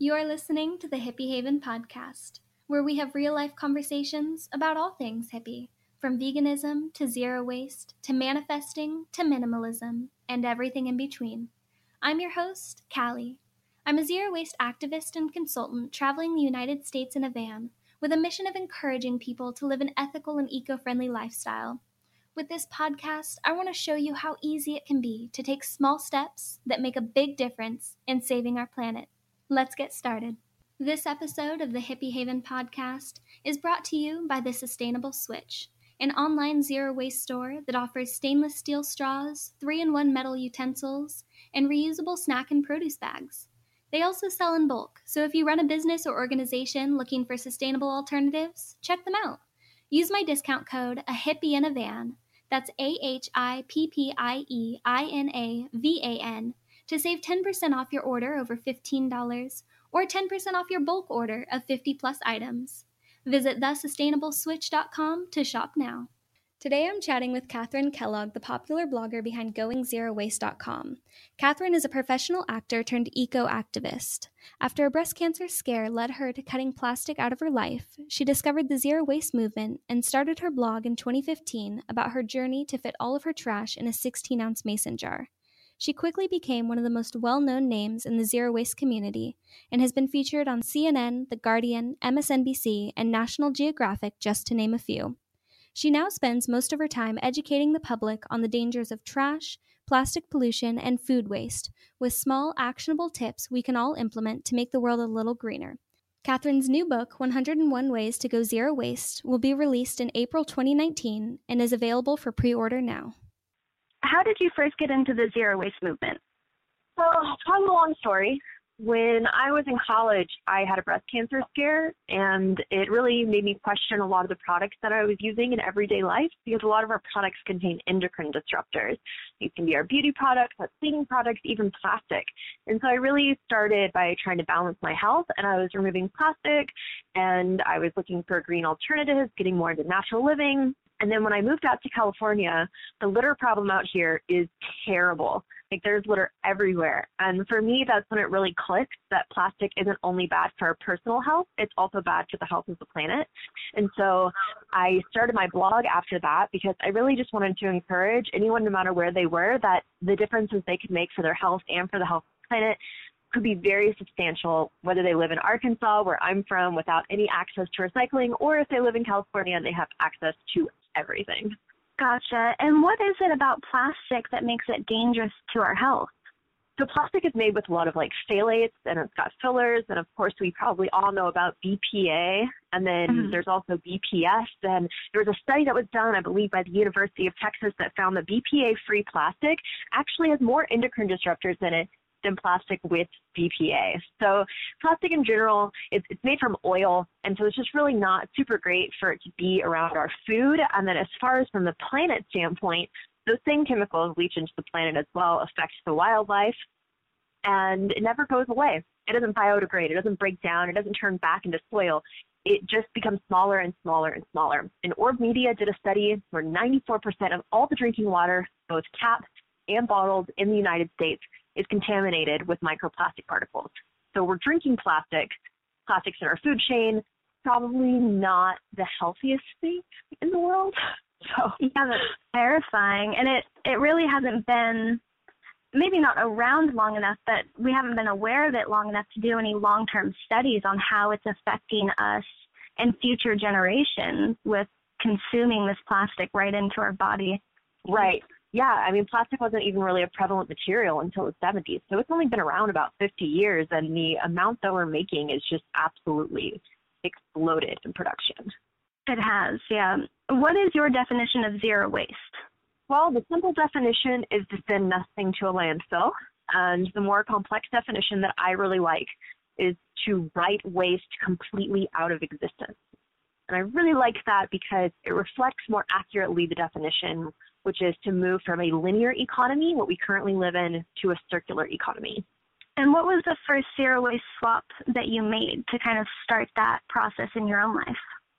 You are listening to the Hippie Haven podcast, where we have real life conversations about all things hippie, from veganism to zero waste to manifesting to minimalism and everything in between. I'm your host, Callee. I'm a zero waste activist and consultant traveling the United States in a van with a mission of encouraging people to live an ethical and eco friendly lifestyle. With this podcast, I want to show you how easy it can be to take small steps that make a big difference in saving our planet. Let's get started. This episode of the Hippie Haven podcast is brought to you by The Sustainable Switch, an online zero waste store that offers stainless steel straws, 3 in 1 metal utensils, and reusable snack and produce bags. They also sell in bulk, so if you run a business or organization looking for sustainable alternatives, check them out. Use my discount code A Hippie in a Van. That's A H I P P I E I N A V A N to save 10% off your order over $15 or 10% off your bulk order of 50 plus items. Visit thesustainableswitch.com to shop now. Today I'm chatting with Kathryn Kellogg, the popular blogger behind GoingZeroWaste.com. Catherine is a professional actor turned eco activist. After a breast cancer scare led her to cutting plastic out of her life, she discovered the zero waste movement and started her blog in 2015 about her journey to fit all of her trash in a 16 ounce mason jar. She quickly became one of the most well known names in the zero waste community and has been featured on CNN, The Guardian, MSNBC, and National Geographic, just to name a few. She now spends most of her time educating the public on the dangers of trash, plastic pollution, and food waste, with small, actionable tips we can all implement to make the world a little greener. Kathryn's new book, 101 Ways to Go Zero Waste, will be released in April 2019 and is available for pre order now. How did you first get into the zero waste movement? Well, kind of a long story. When I was in college, I had a breast cancer scare, and it really made me question a lot of the products that I was using in everyday life because a lot of our products contain endocrine disruptors. These can be our beauty products, our cleaning products, even plastic. And so I really started by trying to balance my health, and I was removing plastic, and I was looking for green alternatives, getting more into natural living, and then when I moved out to California, the litter problem out here is terrible. Like there's litter everywhere. And for me, that's when it really clicked that plastic isn't only bad for our personal health, it's also bad for the health of the planet. And so I started my blog after that because I really just wanted to encourage anyone, no matter where they were, that the differences they could make for their health and for the health of the planet could be very substantial, whether they live in Arkansas, where I'm from, without any access to recycling, or if they live in California and they have access to everything. Gotcha. And what is it about plastic that makes it dangerous to our health? So plastic is made with a lot of like phthalates and it's got fillers and of course we probably all know about BPA and then mm-hmm. there's also BPS and there was a study that was done I believe by the University of Texas that found that BPA free plastic actually has more endocrine disruptors in it than plastic with BPA. So plastic in general, it's, it's made from oil, and so it's just really not super great for it to be around our food. And then as far as from the planet standpoint, those same chemicals leach into the planet as well, affect the wildlife, and it never goes away. It doesn't biodegrade, it doesn't break down, it doesn't turn back into soil. It just becomes smaller and smaller and smaller. And Orb Media did a study where 94% of all the drinking water, both tapped and bottled in the United States, is contaminated with microplastic particles. So we're drinking plastic, plastics in our food chain, probably not the healthiest thing in the world. So yeah, that's terrifying. And it, it really hasn't been maybe not around long enough, but we haven't been aware of it long enough to do any long term studies on how it's affecting us and future generations with consuming this plastic right into our body. Right yeah, I mean, plastic wasn't even really a prevalent material until the 70s. So it's only been around about 50 years, and the amount that we're making is just absolutely exploded in production. It has, yeah. What is your definition of zero waste? Well, the simple definition is to send nothing to a landfill. And the more complex definition that I really like is to write waste completely out of existence. And I really like that because it reflects more accurately the definition which is to move from a linear economy, what we currently live in, to a circular economy. And what was the first zero waste swap that you made to kind of start that process in your own life?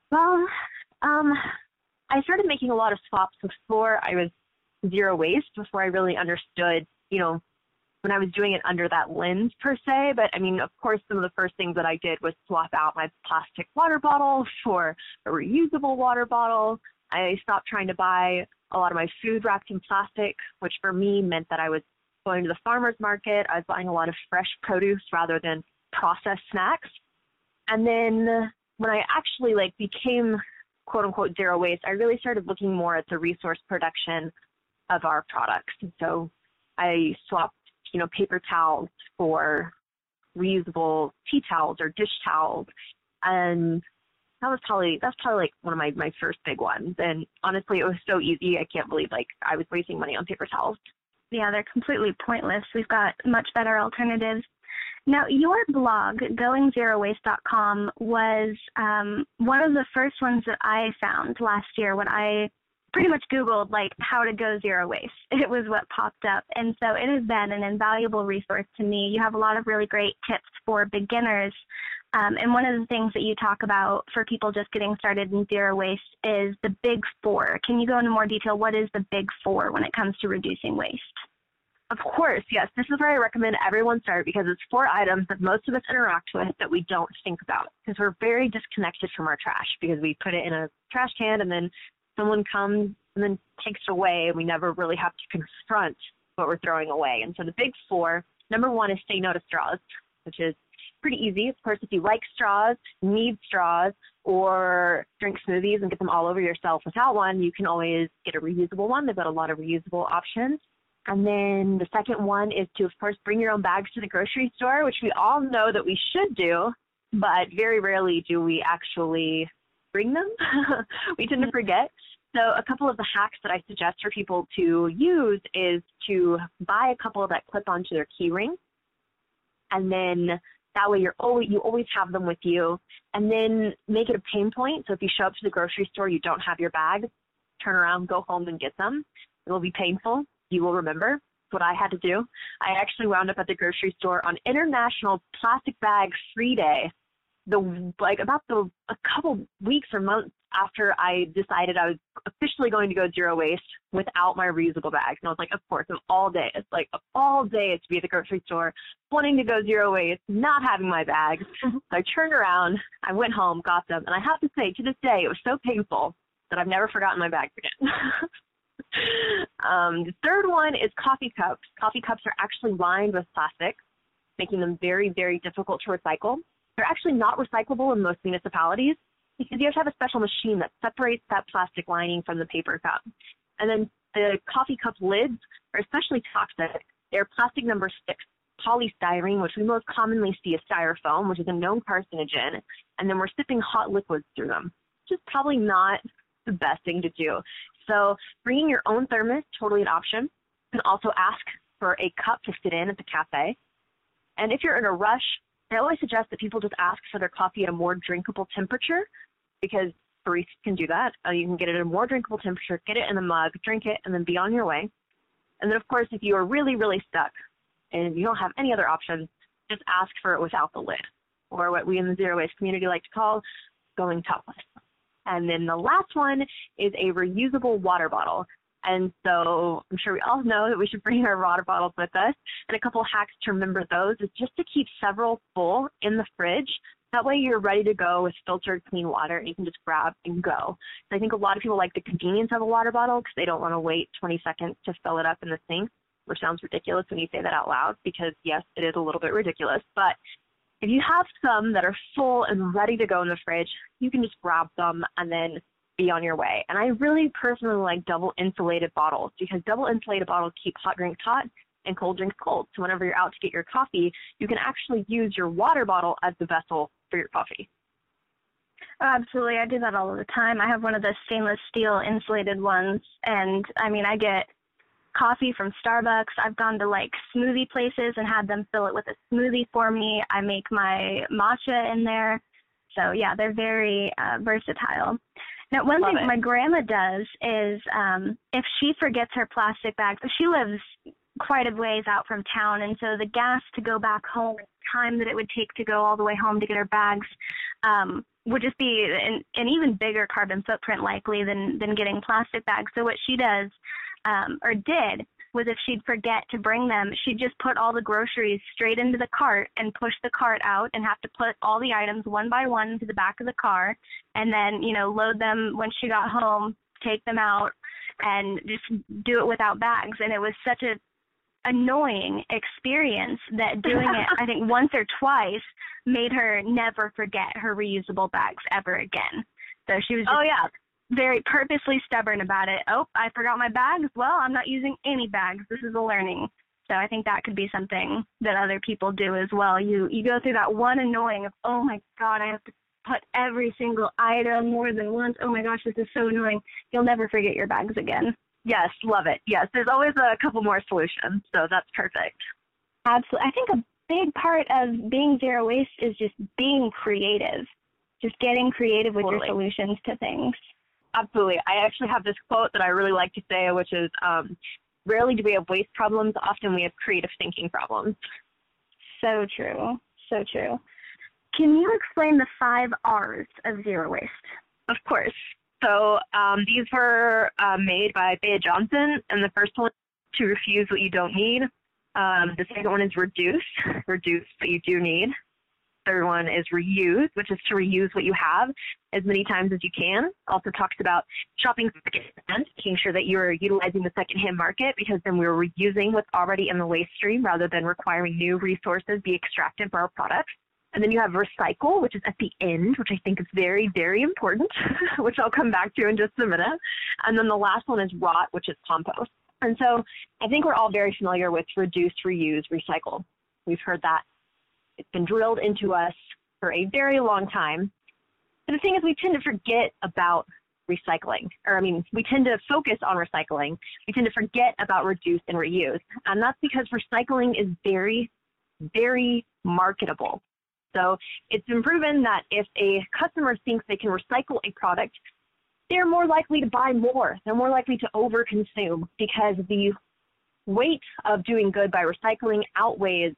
Well, um, I started making a lot of swaps before I was zero waste, before I really understood, you know, when I was doing it under that lens per se. But I mean, of course, some of the first things that I did was swap out my plastic water bottle for a reusable water bottle. I stopped trying to buy a lot of my food wrapped in plastic, which for me meant that I was going to the farmer's market. I was buying a lot of fresh produce rather than processed snacks. And then when I actually like became quote unquote zero waste, I really started looking more at the resource production of our products. And so I swapped, you know, paper towels for reusable tea towels or dish towels. And that was probably that's probably like one of my, my first big ones. And honestly it was so easy. I can't believe like I was wasting money on paper towels. Yeah, they're completely pointless. We've got much better alternatives. Now, your blog, goingzerowaste.com, was um, one of the first ones that I found last year when I pretty much Googled like how to go zero waste. It was what popped up. And so it has been an invaluable resource to me. You have a lot of really great tips for beginners. Um, and one of the things that you talk about for people just getting started in zero waste is the big four. Can you go into more detail? What is the big four when it comes to reducing waste? Of course, yes. This is where I recommend everyone start because it's four items that most of us interact with that we don't think about because we're very disconnected from our trash because we put it in a trash can and then someone comes and then takes it away and we never really have to confront what we're throwing away. And so the big four, number one is say no to straws, which is pretty easy. Of course, if you like straws, need straws, or drink smoothies and get them all over yourself without one, you can always get a reusable one. They've got a lot of reusable options. And then the second one is to, of course, bring your own bags to the grocery store, which we all know that we should do, but very rarely do we actually bring them. we tend to forget. So a couple of the hacks that I suggest for people to use is to buy a couple that clip onto their key ring. And then that way you're always you always have them with you. And then make it a pain point. So if you show up to the grocery store, you don't have your bag, turn around, go home and get them. It will be painful you will remember what I had to do. I actually wound up at the grocery store on International Plastic Bag Free Day. The like about the a couple weeks or months after I decided I was officially going to go zero waste without my reusable bags. And I was like, of course, of all day, it's like of all days to be at the grocery store, wanting to go zero waste, not having my bags. so I turned around, I went home, got them, and I have to say, to this day, it was so painful that I've never forgotten my bags again. um, the third one is coffee cups. Coffee cups are actually lined with plastic, making them very, very difficult to recycle. They're actually not recyclable in most municipalities because you have to have a special machine that separates that plastic lining from the paper cup. And then the coffee cup lids are especially toxic. They're plastic number six polystyrene, which we most commonly see as styrofoam, which is a known carcinogen, and then we're sipping hot liquids through them, which is probably not the best thing to do. So bringing your own thermos, totally an option. You can also ask for a cup to sit in at the cafe. And if you're in a rush, I always suggest that people just ask for their coffee at a more drinkable temperature because baristas can do that. Uh, you can get it at a more drinkable temperature, get it in the mug, drink it, and then be on your way. And then, of course, if you are really, really stuck and you don't have any other options, just ask for it without the lid, or what we in the zero waste community like to call going topless. And then the last one is a reusable water bottle. And so I'm sure we all know that we should bring our water bottles with us. And a couple hacks to remember those is just to keep several full in the fridge. That way you're ready to go with filtered clean water and you can just grab and go. So I think a lot of people like the convenience of a water bottle because they don't want to wait 20 seconds to fill it up in the sink, which sounds ridiculous when you say that out loud because yes, it is a little bit ridiculous. But if you have some that are full and ready to go in the fridge, you can just grab them and then be on your way. And I really personally like double insulated bottles because double insulated bottles keep hot drinks hot and cold drinks cold. So whenever you're out to get your coffee, you can actually use your water bottle as the vessel for your coffee. Oh, absolutely. I do that all the time. I have one of the stainless steel insulated ones and I mean I get coffee from Starbucks. I've gone to like smoothie places and had them fill it with a smoothie for me. I make my matcha in there. So yeah, they're very uh, versatile. Now, one Love thing it. my grandma does is um, if she forgets her plastic bag, she lives quite a ways out from town, and so the gas to go back home, time that it would take to go all the way home to get her bags, um, would just be an, an even bigger carbon footprint likely than than getting plastic bags. So what she does um, or did was if she'd forget to bring them, she'd just put all the groceries straight into the cart and push the cart out and have to put all the items one by one into the back of the car and then, you know, load them when she got home, take them out and just do it without bags. And it was such a annoying experience that doing it, I think once or twice made her never forget her reusable bags ever again. So she was oh yeah very purposely stubborn about it. Oh, I forgot my bags. Well, I'm not using any bags. This is a learning. So I think that could be something that other people do as well. You you go through that one annoying of oh my god, I have to put every single item more than once. Oh my gosh, this is so annoying. You'll never forget your bags again. Yes, love it. Yes, there's always a couple more solutions, so that's perfect. Absolutely. I think a big part of being zero waste is just being creative, just getting creative with totally. your solutions to things. Absolutely. I actually have this quote that I really like to say, which is um, rarely do we have waste problems, often we have creative thinking problems. So true. So true. Can you explain the five R's of zero waste? Of course. So um, these were uh, made by Bea Johnson, and the first one to refuse what you don't need. Um, the second one is reduce, reduce what you do need. Third one is reuse, which is to reuse what you have as many times as you can. Also talks about shopping secondhand, making sure that you're utilizing the secondhand market because then we're reusing what's already in the waste stream rather than requiring new resources be extracted for our products. And then you have recycle, which is at the end, which I think is very, very important, which I'll come back to in just a minute. And then the last one is rot, which is compost. And so I think we're all very familiar with reduce, reuse, recycle. We've heard that. It's been drilled into us for a very long time. But the thing is, we tend to forget about recycling, or I mean, we tend to focus on recycling. We tend to forget about reduce and reuse. And that's because recycling is very, very marketable. So it's been proven that if a customer thinks they can recycle a product, they're more likely to buy more. They're more likely to overconsume because the weight of doing good by recycling outweighs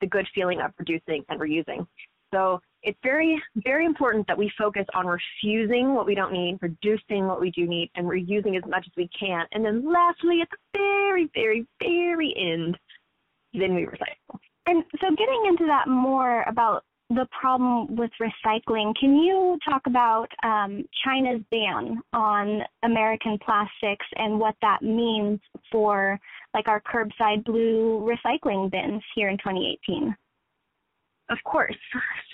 the good feeling of reducing and reusing. So it's very, very important that we focus on refusing what we don't need, reducing what we do need, and reusing as much as we can. And then lastly, at the very, very, very end, then we recycle. And so getting into that more about the problem with recycling. Can you talk about um, China's ban on American plastics and what that means for like our curbside blue recycling bins here in 2018? Of course.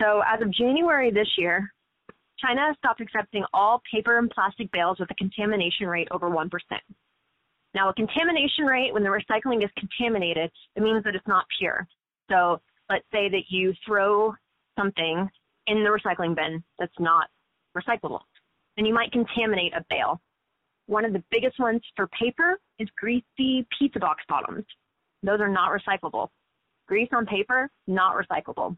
So as of January this year, China stopped accepting all paper and plastic bales with a contamination rate over 1%. Now, a contamination rate, when the recycling is contaminated, it means that it's not pure. So let's say that you throw something in the recycling bin that's not recyclable. Then you might contaminate a bale. One of the biggest ones for paper is greasy pizza box bottoms. Those are not recyclable. Grease on paper, not recyclable.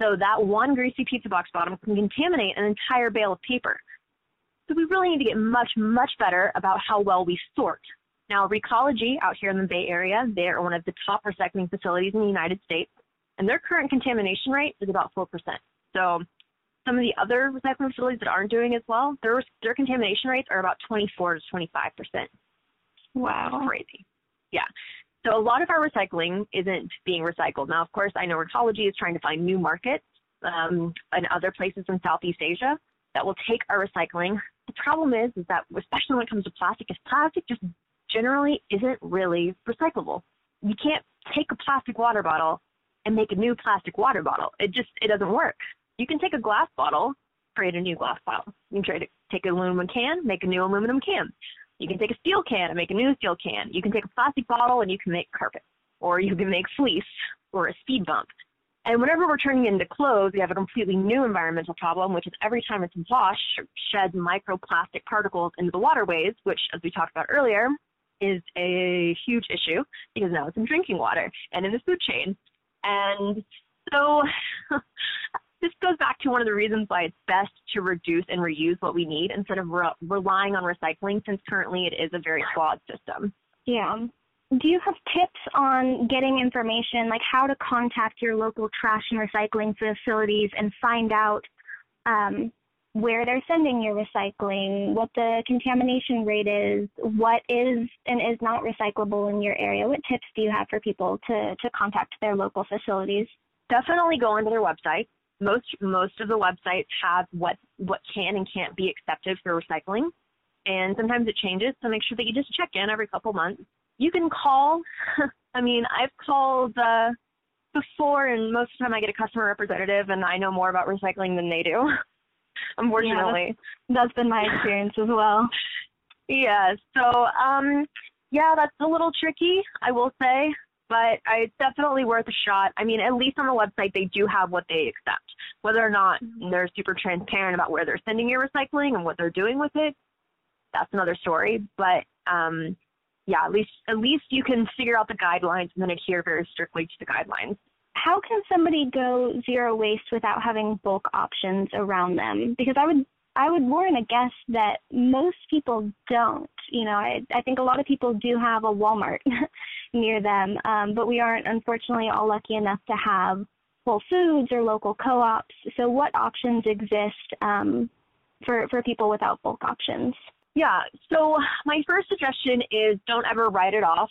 So that one greasy pizza box bottom can contaminate an entire bale of paper. So we really need to get much, much better about how well we sort. Now, Recology out here in the Bay Area, they are one of the top recycling facilities in the United States and their current contamination rate is about 4%. So some of the other recycling facilities that aren't doing as well, their, their contamination rates are about 24 to 25%. Wow. Crazy. Yeah. So a lot of our recycling isn't being recycled. Now, of course, I know Recology is trying to find new markets um, in other places in Southeast Asia that will take our recycling. The problem is, is that especially when it comes to plastic, is plastic just generally isn't really recyclable. You can't take a plastic water bottle and make a new plastic water bottle. It just it doesn't work. You can take a glass bottle, create a new glass bottle. You can try to take an aluminum can, make a new aluminum can. You can take a steel can and make a new steel can. You can take a plastic bottle and you can make carpet, or you can make fleece or a speed bump. And whenever we're turning into clothes, we have a completely new environmental problem, which is every time it's washed, sheds microplastic particles into the waterways, which, as we talked about earlier, is a huge issue because now it's in drinking water and in the food chain. And so this goes back to one of the reasons why it's best to reduce and reuse what we need instead of re- relying on recycling, since currently it is a very flawed system. Yeah. Do you have tips on getting information, like how to contact your local trash and recycling facilities and find out um, where they're sending your recycling, what the contamination rate is, what is and is not recyclable in your area. What tips do you have for people to, to contact their local facilities? Definitely go onto their website. Most most of the websites have what what can and can't be accepted for recycling. And sometimes it changes, so make sure that you just check in every couple months. You can call. I mean, I've called uh, before, and most of the time I get a customer representative, and I know more about recycling than they do. unfortunately. Yeah, that's been my experience as well. Yeah, so um, yeah, that's a little tricky, I will say, but it's definitely worth a shot. I mean, at least on the website, they do have what they accept. Whether or not mm-hmm. they're super transparent about where they're sending your recycling and what they're doing with it, that's another story. But um, yeah, at least at least you can figure out the guidelines and then adhere very strictly to the guidelines how can somebody go zero waste without having bulk options around them? Because I would I would warn a guess that most people don't. You know, I I think a lot of people do have a Walmart near them, um, but we aren't unfortunately all lucky enough to have Whole Foods or local co-ops. So, what options exist um, for for people without bulk options? Yeah. So, my first suggestion is don't ever write it off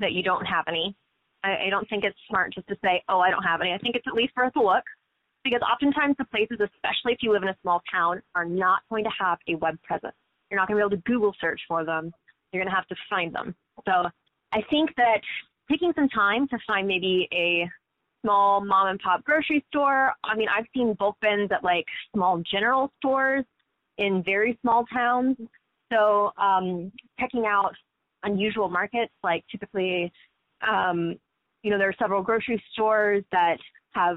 that you don't have any. I, I don't think it's smart just to say, oh, I don't have any. I think it's at least worth a look because oftentimes the places, especially if you live in a small town, are not going to have a web presence. You're not going to be able to Google search for them. You're going to have to find them. So I think that taking some time to find maybe a small mom and pop grocery store. I mean, I've seen bulk bins at like small general stores in very small towns. So um, checking out unusual markets, like typically um, you know, there are several grocery stores that have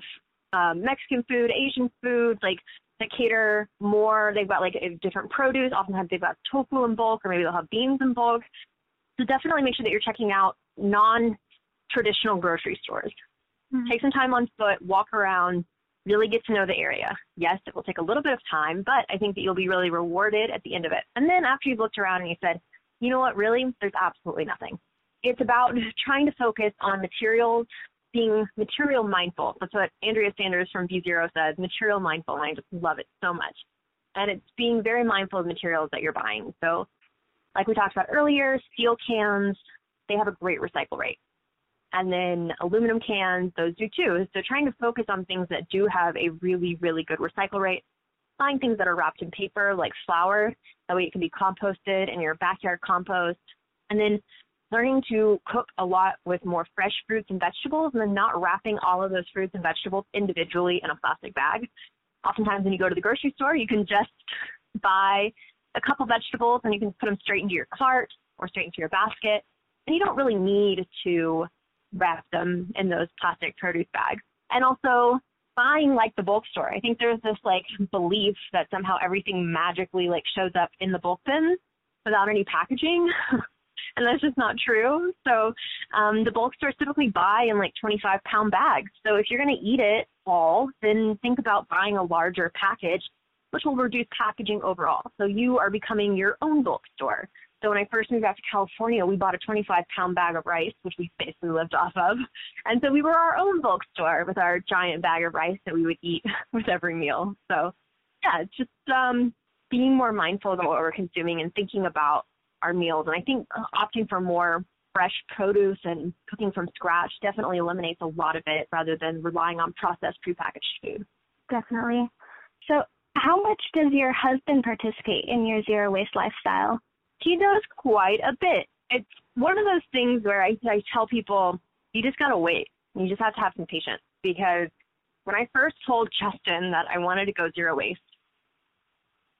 um, Mexican food, Asian food, like that cater more. They've got like different produce. Oftentimes they've got tofu in bulk, or maybe they'll have beans in bulk. So definitely make sure that you're checking out non-traditional grocery stores. Mm-hmm. Take some time on foot, walk around, really get to know the area. Yes, it will take a little bit of time, but I think that you'll be really rewarded at the end of it. And then after you've looked around and you said, you know what, really, there's absolutely nothing it's about trying to focus on materials, being material mindful. That's what Andrea Sanders from Be Zero says, material mindful, and I just love it so much. And it's being very mindful of materials that you're buying. So, like we talked about earlier, steel cans, they have a great recycle rate. And then aluminum cans, those do too. So trying to focus on things that do have a really, really good recycle rate. Buying things that are wrapped in paper, like flour, that way it can be composted in your backyard compost. And then learning to cook a lot with more fresh fruits and vegetables and then not wrapping all of those fruits and vegetables individually in a plastic bag. Oftentimes when you go to the grocery store, you can just buy a couple vegetables and you can put them straight into your cart or straight into your basket. And you don't really need to wrap them in those plastic produce bags. And also buying like the bulk store. I think there's this like belief that somehow everything magically like shows up in the bulk bins without any packaging. and that's just not true. So um, the bulk stores typically buy in like 25 pound bags. So if you're going to eat it all, then think about buying a larger package, which will reduce packaging overall. So you are becoming your own bulk store. So when I first moved out to California, we bought a 25 pound bag of rice, which we basically lived off of. And so we were our own bulk store with our giant bag of rice that we would eat with every meal. So yeah, just um, being more mindful about what we're consuming and thinking about our meals. And I think uh, opting for more fresh produce and cooking from scratch definitely eliminates a lot of it rather than relying on processed prepackaged food. Definitely. So, how much does your husband participate in your zero waste lifestyle? He does quite a bit. It's one of those things where I, I tell people, you just gotta wait. You just have to have some patience because when I first told Justin that I wanted to go zero waste,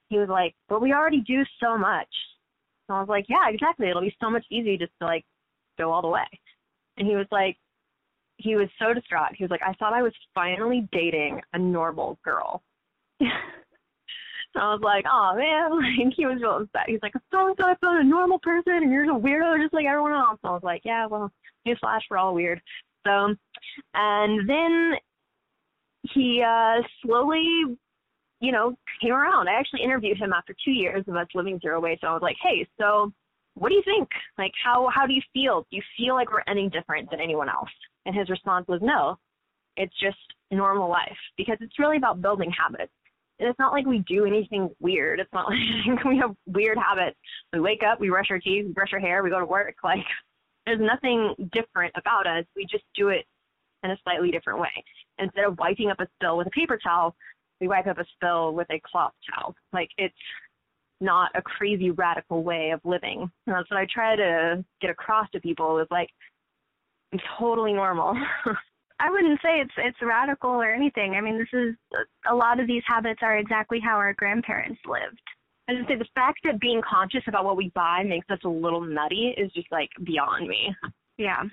he was like, "But we already do so much." And I was like, yeah, exactly. It'll be so much easier just to like go all the way. And he was like, he was so distraught. He was like, I thought I was finally dating a normal girl. and I was like, oh man, like he was real upset. He's like, so and so I found a normal person and you're a weirdo just like everyone else. I was like, yeah, well, newsflash, we're all weird. So, and then he uh slowly you know, came around. I actually interviewed him after two years of us living zero waste. So I was like, hey, so what do you think? Like, how, how do you feel? Do you feel like we're any different than anyone else? And his response was, no, it's just normal life because it's really about building habits. And it's not like we do anything weird. It's not like we have weird habits. We wake up, we brush our teeth, we brush our hair, we go to work. Like there's nothing different about us. We just do it in a slightly different way. Instead of wiping up a spill with a paper towel, we wipe up a spill with a cloth towel. Like it's not a crazy radical way of living. And that's what I try to get across to people is like it's totally normal. I wouldn't say it's it's radical or anything. I mean, this is a lot of these habits are exactly how our grandparents lived. I just say the fact that being conscious about what we buy makes us a little nutty is just like beyond me. Yeah,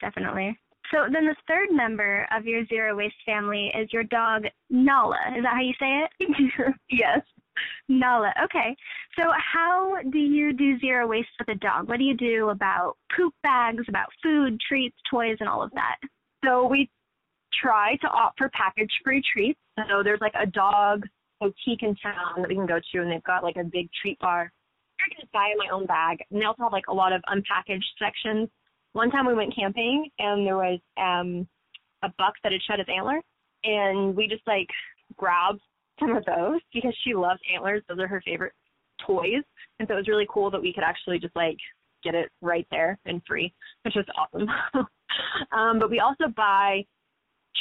definitely. So then the third member of your zero waste family is your dog Nala. Is that how you say it? yes. Nala. Okay. So how do you do zero waste with a dog? What do you do about poop bags, about food, treats, toys, and all of that? So we try to opt for package free treats. So there's like a dog boutique in town that we can go to and they've got like a big treat bar. I can just buy in my own bag. And they also have like a lot of unpackaged sections one time we went camping and there was um a buck that had shed its antler and we just like grabbed some of those because she loves antlers. Those are her favorite toys. And so it was really cool that we could actually just like get it right there and free, which was awesome. um, but we also buy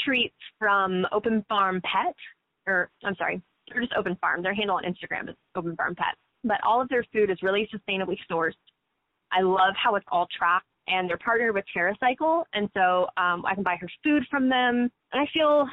treats from Open Farm Pet, or I'm sorry, they're just Open Farm. Their handle on Instagram is Open Farm Pet. But all of their food is really sustainably sourced. I love how it's all tracked and they're partnered with TerraCycle, and so um, I can buy her food from them. And I feel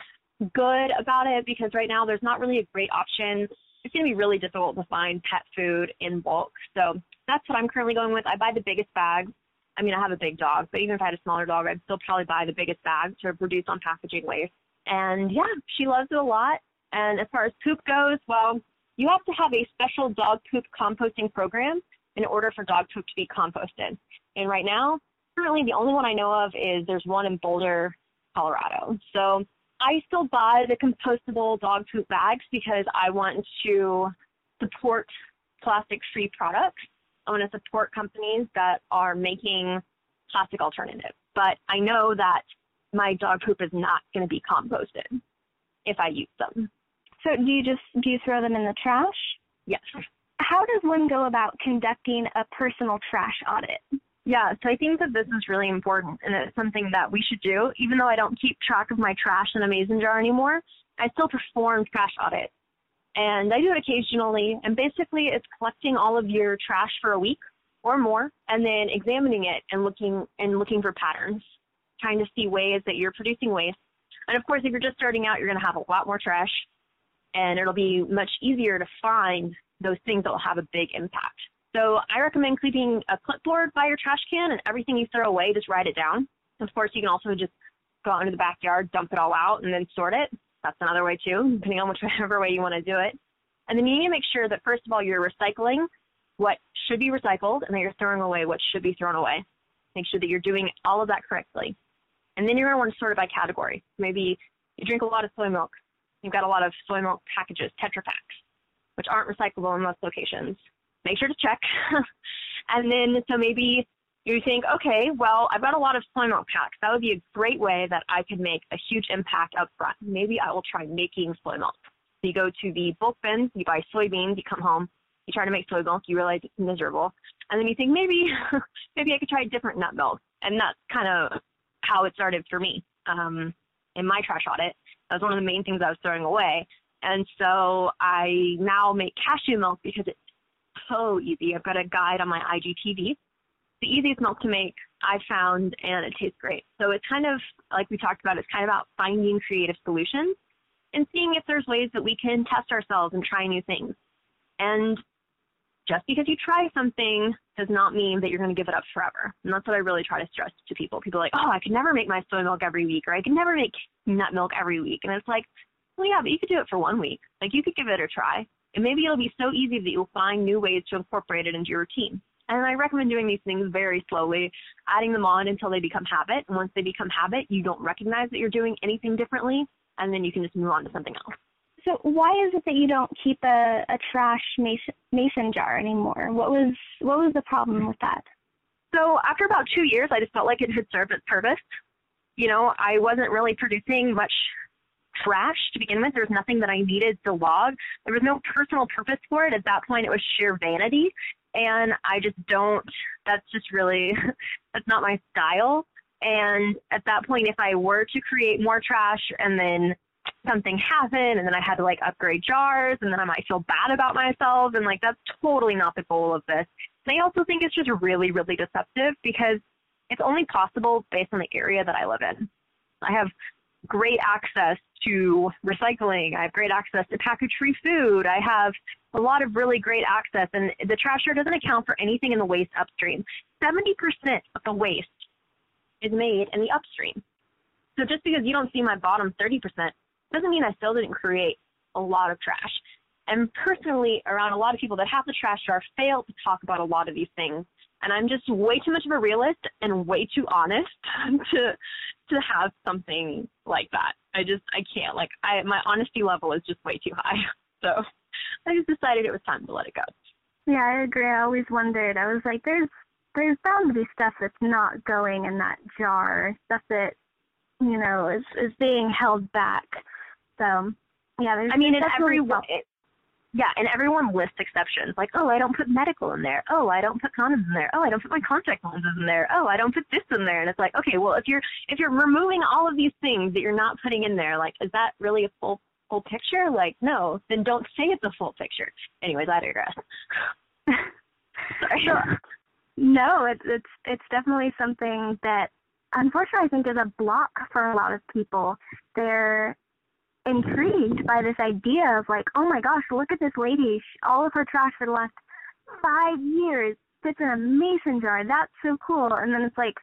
good about it because right now there's not really a great option. It's going to be really difficult to find pet food in bulk. So that's what I'm currently going with. I buy the biggest bags. I mean, I have a big dog, but even if I had a smaller dog, I'd still probably buy the biggest bag to reduce on packaging waste. And yeah, she loves it a lot. And as far as poop goes, well, you have to have a special dog poop composting program in order for dog poop to be composted. And right now, currently the only one I know of is there's one in Boulder, Colorado. So I still buy the compostable dog poop bags because I want to support plastic free products. I want to support companies that are making plastic alternatives. But I know that my dog poop is not going to be composted if I use them. So do you just do you throw them in the trash? Yes. How does one go about conducting a personal trash audit? Yeah, so I think that this is really important and it's something that we should do. Even though I don't keep track of my trash in a mason jar anymore, I still perform trash audits. And I do it occasionally. And basically, it's collecting all of your trash for a week or more and then examining it and looking and looking for patterns, trying to see ways that you're producing waste. And of course, if you're just starting out, you're going to have a lot more trash and it'll be much easier to find those things that will have a big impact. So I recommend keeping a clipboard by your trash can and everything you throw away, just write it down. Of course, you can also just go out into the backyard, dump it all out, and then sort it. That's another way too, depending on whichever way you want to do it. And then you need to make sure that first of all you're recycling what should be recycled and that you're throwing away what should be thrown away. Make sure that you're doing all of that correctly. And then you're going to want to sort it by category. Maybe you drink a lot of soy milk. You've got a lot of soy milk packages, Tetra Paks, which aren't recyclable in most locations make sure to check. and then, so maybe you think, okay, well, I've got a lot of soy milk packs. That would be a great way that I could make a huge impact up front. Maybe I will try making soy milk. So you go to the bulk bins, you buy soybeans, you come home, you try to make soy milk, you realize it's miserable. And then you think, maybe, maybe I could try a different nut milk. And that's kind of how it started for me um, in my trash audit. That was one of the main things I was throwing away. And so I now make cashew milk because it so easy. I've got a guide on my IGTV. The easiest milk to make I found, and it tastes great. So it's kind of like we talked about. It's kind of about finding creative solutions and seeing if there's ways that we can test ourselves and try new things. And just because you try something does not mean that you're going to give it up forever. And that's what I really try to stress to people. People are like, oh, I could never make my soy milk every week, or I could never make nut milk every week. And it's like, well, yeah, but you could do it for one week. Like you could give it a try. And maybe it'll be so easy that you'll find new ways to incorporate it into your routine. And I recommend doing these things very slowly, adding them on until they become habit. And once they become habit, you don't recognize that you're doing anything differently, and then you can just move on to something else. So why is it that you don't keep a, a trash mason, mason jar anymore? What was what was the problem with that? So after about two years, I just felt like it had served its purpose. You know, I wasn't really producing much trash to begin with. There was nothing that I needed to log. There was no personal purpose for it. At that point, it was sheer vanity. And I just don't, that's just really, that's not my style. And at that point, if I were to create more trash and then something happened and then I had to like upgrade jars and then I might feel bad about myself and like that's totally not the goal of this. And I also think it's just really, really deceptive because it's only possible based on the area that I live in. I have great access to recycling. I have great access to package-free food. I have a lot of really great access, and the trash jar doesn't account for anything in the waste upstream. 70% of the waste is made in the upstream. So just because you don't see my bottom 30% doesn't mean I still didn't create a lot of trash. And personally, around a lot of people that have the trash jar fail to talk about a lot of these things. And I'm just way too much of a realist and way too honest to to have something like that. I just I can't. Like I my honesty level is just way too high. So I just decided it was time to let it go. Yeah, I agree. I always wondered. I was like, there's there's bound to be stuff that's not going in that jar, stuff that you know is is being held back. So yeah, there's. I mean, in every it, yeah, and everyone lists exceptions like, oh, I don't put medical in there. Oh, I don't put condoms in there. Oh, I don't put my contact lenses in there. Oh, I don't put this in there. And it's like, okay, well, if you're if you're removing all of these things that you're not putting in there, like, is that really a full full picture? Like, no, then don't say it's a full picture. Anyways, I digress. Sorry. So, no, it's it's it's definitely something that unfortunately I think is a block for a lot of people. They're intrigued by this idea of like, oh my gosh, look at this lady. She, All of her trash for the last five years sits in a mason jar. That's so cool. And then it's like,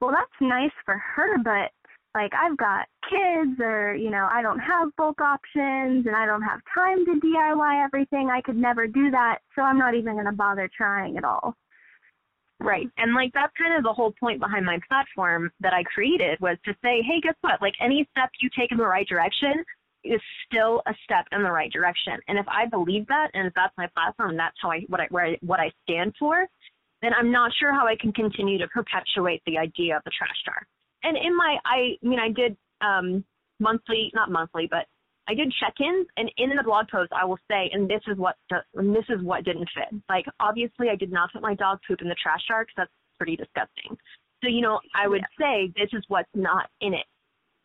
well, that's nice for her, but like I've got kids or, you know, I don't have bulk options and I don't have time to DIY everything. I could never do that. So I'm not even going to bother trying at all. Right. And like that's kind of the whole point behind my platform that I created was to say, hey, guess what? Like any step you take in the right direction is still a step in the right direction. And if I believe that and if that's my platform and that's how I what I where I, what I stand for, then I'm not sure how I can continue to perpetuate the idea of the trash jar. And in my I mean I did um monthly, not monthly, but I did check-ins, and in the blog post, I will say, and this is what and this is what didn't fit. Like, obviously, I did not put my dog poop in the trash jar because that's pretty disgusting. So, you know, I would yeah. say this is what's not in it,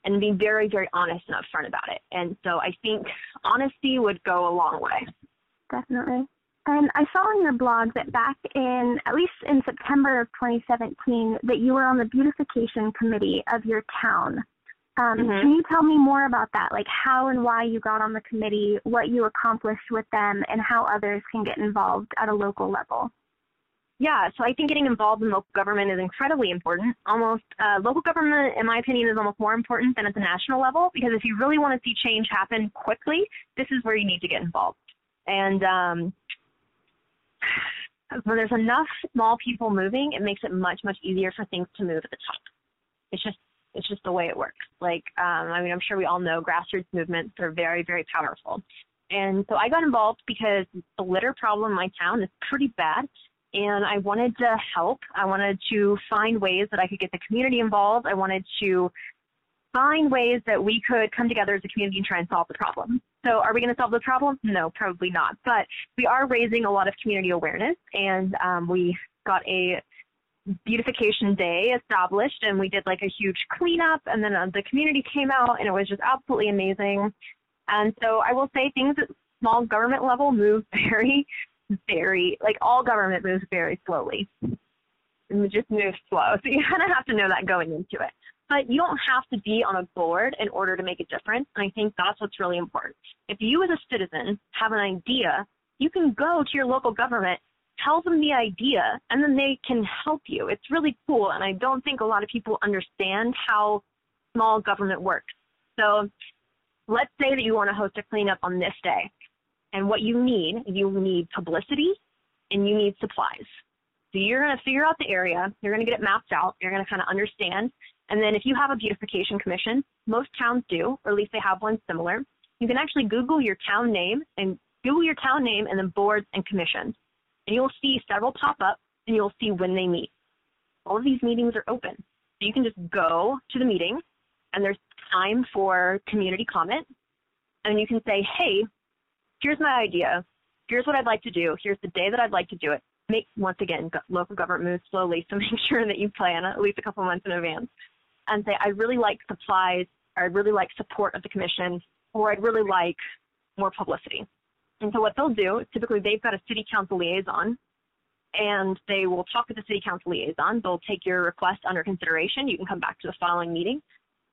and be very, very honest and upfront about it. And so, I think honesty would go a long way. Definitely. And I saw on your blog that back in, at least in September of 2017, that you were on the beautification committee of your town. Um, mm-hmm. Can you tell me more about that? Like how and why you got on the committee, what you accomplished with them, and how others can get involved at a local level? Yeah, so I think getting involved in local government is incredibly important. Almost uh, local government, in my opinion, is almost more important than at the national level because if you really want to see change happen quickly, this is where you need to get involved. And um, when there's enough small people moving, it makes it much much easier for things to move at the top. It's just it's just the way it works. Like, um, I mean, I'm sure we all know grassroots movements are very, very powerful. And so I got involved because the litter problem in my town is pretty bad. And I wanted to help. I wanted to find ways that I could get the community involved. I wanted to find ways that we could come together as a community and try and solve the problem. So are we going to solve the problem? No, probably not. But we are raising a lot of community awareness, and um, we got a beautification day established and we did like a huge cleanup and then uh, the community came out and it was just absolutely amazing. And so i will say things at small government level move very very like all government moves very slowly. And just moves slow so you kind of have to know that going into it. But you don't have to be on a board in order to make a difference and i think that's what's really important. If you as a citizen have an idea you can go to your local government tell them the idea and then they can help you. It's really cool. And I don't think a lot of people understand how small government works. So let's say that you want to host a cleanup on this day. And what you need, you need publicity and you need supplies. So you're going to figure out the area, you're going to get it mapped out, you're going to kind of understand. And then if you have a beautification commission, most towns do, or at least they have one similar, you can actually Google your town name and Google your town name and then boards and commissions and you'll see several pop up and you'll see when they meet. All of these meetings are open. So you can just go to the meeting and there's time for community comment. And you can say, hey, here's my idea. Here's what I'd like to do. Here's the day that I'd like to do it. Make, once again, local government moves slowly, so make sure that you plan at least a couple months in advance. And say, I really like supplies, or I'd really like support of the commission, or I'd really like more publicity. And so what they'll do, typically they've got a city council liaison and they will talk with the city council liaison. They'll take your request under consideration. You can come back to the following meeting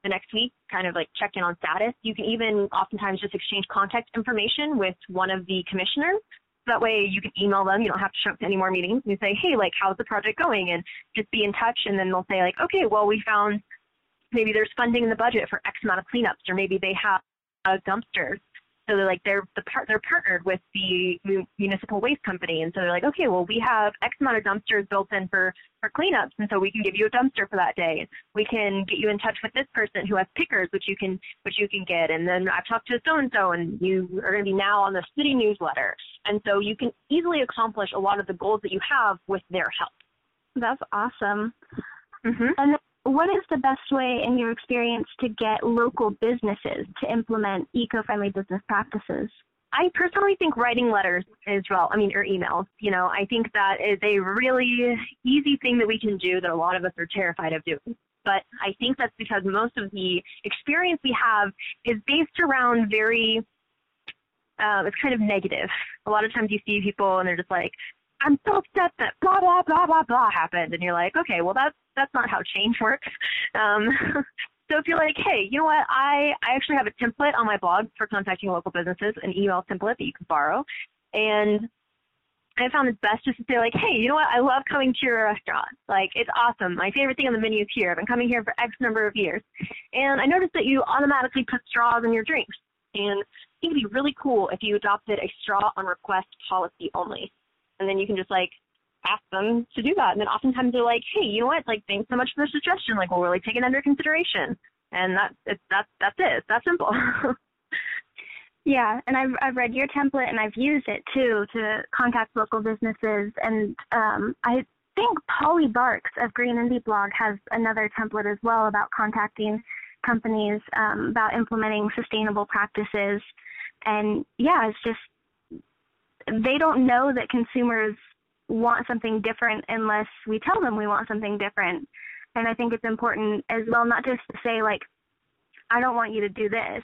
the next week, kind of like check in on status. You can even oftentimes just exchange contact information with one of the commissioners. That way you can email them. You don't have to show up to any more meetings. You say, hey, like, how's the project going? And just be in touch. And then they'll say, like, okay, well, we found maybe there's funding in the budget for X amount of cleanups, or maybe they have a dumpster so they're like they're the part they're partnered with the municipal waste company, and so they're like, okay, well we have X amount of dumpsters built in for for cleanups, and so we can give you a dumpster for that day. We can get you in touch with this person who has pickers, which you can which you can get, and then I've talked to so and so, and you are going to be now on the city newsletter, and so you can easily accomplish a lot of the goals that you have with their help. That's awesome. Mm-hmm. And what is the best way, in your experience, to get local businesses to implement eco-friendly business practices? I personally think writing letters is well, I mean, or emails. You know, I think that is a really easy thing that we can do that a lot of us are terrified of doing. But I think that's because most of the experience we have is based around very, uh, it's kind of negative. A lot of times you see people and they're just like, I'm so upset that blah blah blah blah blah happened, and you're like, okay, well that's that's not how change works. Um, so if you're like, hey, you know what, I I actually have a template on my blog for contacting local businesses, an email template that you can borrow, and I found it's best just to say like, hey, you know what, I love coming to your restaurant. Like it's awesome. My favorite thing on the menu is here. I've been coming here for X number of years, and I noticed that you automatically put straws in your drinks, and it would be really cool if you adopted a straw on request policy only and then you can just like ask them to do that. And then oftentimes they're like, hey, you know what? Like, thanks so much for the suggestion. Like, we'll really take it under consideration. And that it's that's that's it. It's that simple. yeah, and I've I've read your template and I've used it too to contact local businesses. And um, I think Polly Barks of Green Indy Blog has another template as well about contacting companies um, about implementing sustainable practices. And yeah, it's just they don't know that consumers want something different unless we tell them we want something different. And I think it's important as well not just to say like, I don't want you to do this,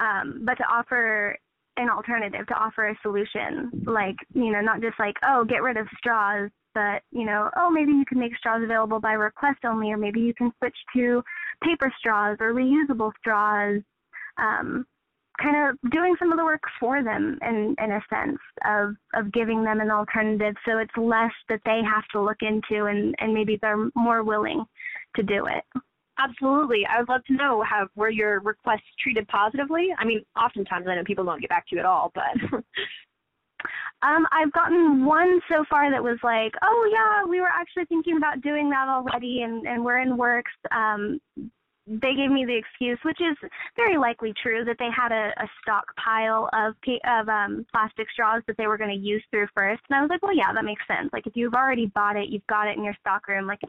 um, but to offer an alternative, to offer a solution. Like, you know, not just like, oh, get rid of straws, but you know, oh, maybe you can make straws available by request only, or maybe you can switch to paper straws or reusable straws. Um, kind of doing some of the work for them in in a sense of of giving them an alternative. So it's less that they have to look into and and maybe they're more willing to do it. Absolutely. I would love to know how were your requests treated positively? I mean oftentimes i know people don't get back to you at all but Um, I've gotten one so far that was like, oh yeah, we were actually thinking about doing that already, and and we're in works. Um, they gave me the excuse, which is very likely true, that they had a, a stockpile of of um, plastic straws that they were going to use through first. And I was like, well, yeah, that makes sense. Like if you've already bought it, you've got it in your stock room, like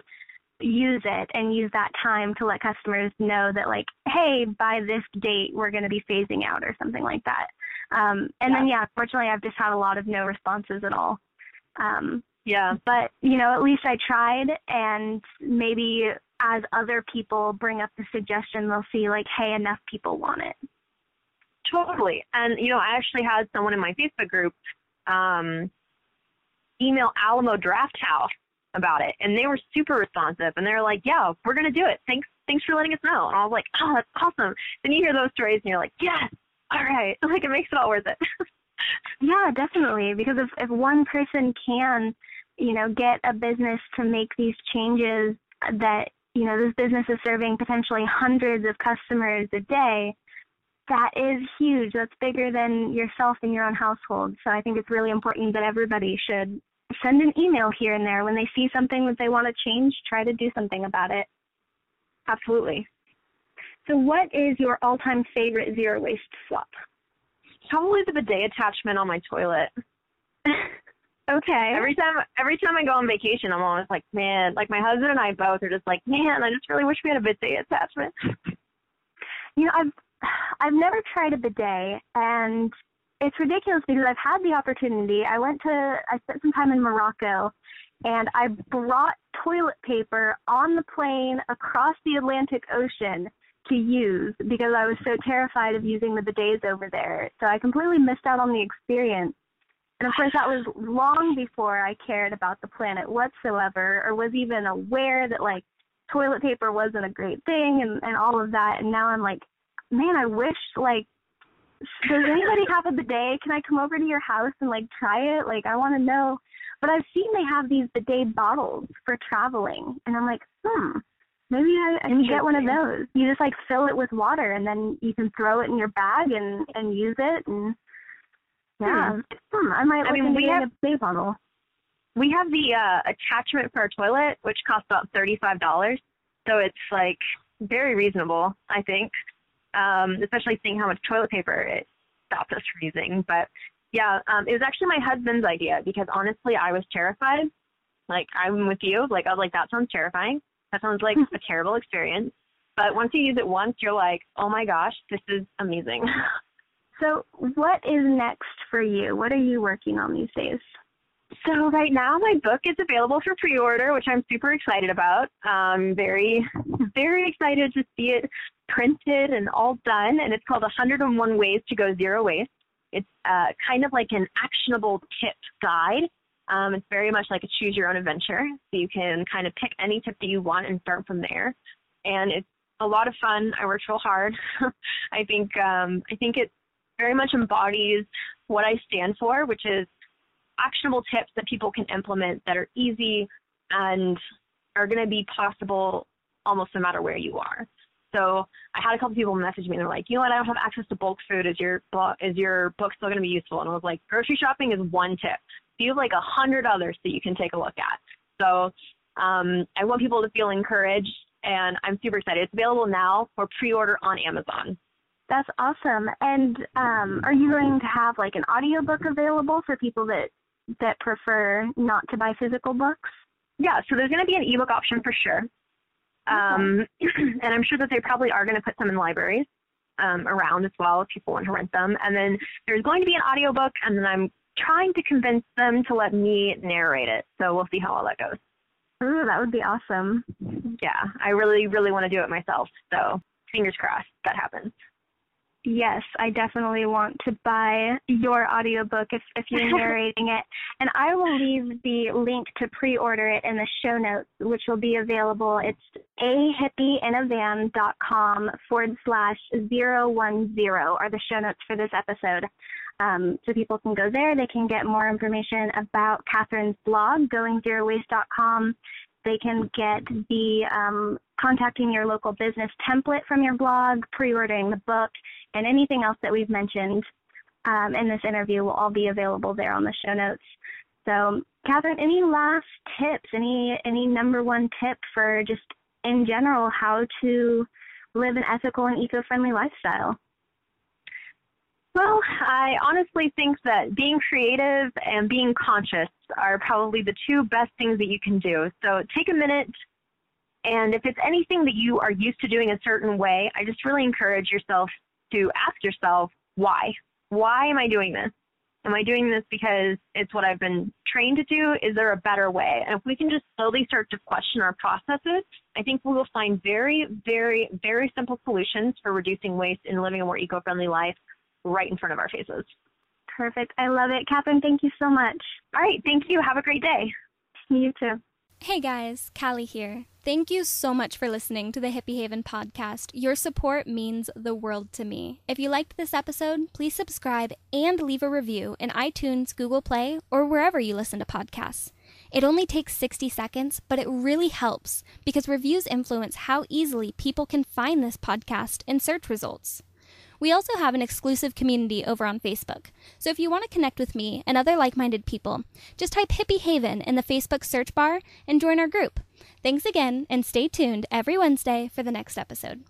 use it and use that time to let customers know that like, hey, by this date we're going to be phasing out or something like that. Um, and yeah. then yeah, fortunately I've just had a lot of no responses at all. Um, yeah. But, you know, at least I tried and maybe as other people bring up the suggestion, they'll see like, hey, enough people want it. Totally. And, you know, I actually had someone in my Facebook group um, email Alamo Drafthouse about it. And they were super responsive. And they're like, yeah, we're going to do it. Thanks. Thanks for letting us know. And I was like, oh, that's awesome. Then you hear those stories and you're like, yes, all right. Like it makes it all worth it. yeah, definitely. Because if, if one person can, you know, get a business to make these changes that you know, this business is serving potentially hundreds of customers a day, that is huge. That's bigger than yourself and your own household. So I think it's really important that everybody should send an email here and there when they see something that they want to change, try to do something about it. Absolutely. So what is your all-time favorite zero waste swap? Probably the bidet attachment on my toilet. Okay. Every time every time I go on vacation, I'm always like, man, like my husband and I both are just like, man, I just really wish we had a bidet attachment. You know, I've I've never tried a bidet, and it's ridiculous because I've had the opportunity. I went to I spent some time in Morocco, and I brought toilet paper on the plane across the Atlantic Ocean to use because I was so terrified of using the bidets over there. So I completely missed out on the experience. And of course, that was long before I cared about the planet whatsoever or was even aware that like toilet paper wasn't a great thing and, and all of that. And now I'm like, man, I wish like, does anybody have a bidet? Can I come over to your house and like try it? Like, I want to know. But I've seen they have these bidet bottles for traveling. And I'm like, hmm, maybe I, I can get one of those. You just like fill it with water and then you can throw it in your bag and, and use it. And yeah, hmm. Hmm, I might. I mean, we have a. We have the uh, attachment for our toilet, which costs about thirty-five dollars. So it's like very reasonable, I think. Um, especially seeing how much toilet paper it stopped us from using. But yeah, um, it was actually my husband's idea because honestly, I was terrified. Like I'm with you. Like I was like, that sounds terrifying. That sounds like a terrible experience. But once you use it once, you're like, oh my gosh, this is amazing. So, what is next for you? What are you working on these days? So right now my book is available for pre-order, which I'm super excited about. Um, very, very excited to see it printed and all done. And it's called 101 Ways to Go Zero Waste. It's uh, kind of like an actionable tip guide. Um, it's very much like a choose your own adventure. So you can kind of pick any tip that you want and start from there. And it's a lot of fun. I worked real hard. I think um, I think it very much embodies what I stand for, which is actionable tips that people can implement that are easy and are going to be possible almost no matter where you are. So I had a couple people message me and they're like, you know what, I don't have access to bulk food. Is your is your book still going to be useful? And I was like, grocery shopping is one tip. You have like a hundred others that you can take a look at. So um, I want people to feel encouraged, and I'm super excited. It's available now for pre-order on Amazon. That's awesome. And um, are you going to have like an audiobook available for people that that prefer not to buy physical books? Yeah, so there's going to be an ebook option for sure. Um, and I'm sure that they probably are going to put some in libraries um, around as well if people want to rent them. And then there's going to be an audiobook, and then I'm trying to convince them to let me narrate it. So we'll see how all that goes. Ooh, that would be awesome. Yeah, I really, really want to do it myself. So fingers crossed that happens. Yes, I definitely want to buy your audiobook if, if you're narrating it. And I will leave the link to pre order it in the show notes, which will be available. It's ahippieinavan.com forward slash zero one zero are the show notes for this episode. Um, so people can go there. They can get more information about Kathryn's blog, goingzerowaste.com. They can get the um, contacting your local business template from your blog, pre ordering the book, and anything else that we've mentioned um, in this interview will all be available there on the show notes. So, Kathryn, any last tips? Any any number one tip for just in general how to live an ethical and eco-friendly lifestyle? Well, I honestly think that being creative and being conscious are probably the two best things that you can do. So take a minute, and if it's anything that you are used to doing a certain way, I just really encourage yourself to ask yourself, why? Why am I doing this? Am I doing this because it's what I've been trained to do? Is there a better way? And if we can just slowly start to question our processes, I think we will find very, very, very simple solutions for reducing waste and living a more eco friendly life right in front of our faces. Perfect. I love it. Kathryn, thank you so much. All right. Thank you. Have a great day. You too. Hey guys, Callee here. Thank you so much for listening to the Hippie in a Van podcast. Your support means the world to me. If you liked this episode, please subscribe and leave a review in iTunes, Google Play, or wherever you listen to podcasts. It only takes 60 seconds, but it really helps because reviews influence how easily people can find this podcast in search results. We also have an exclusive community over on Facebook. So if you want to connect with me and other like minded people, just type Hippie in a Van in the Facebook search bar and join our group. Thanks again, and stay tuned every Wednesday for the next episode.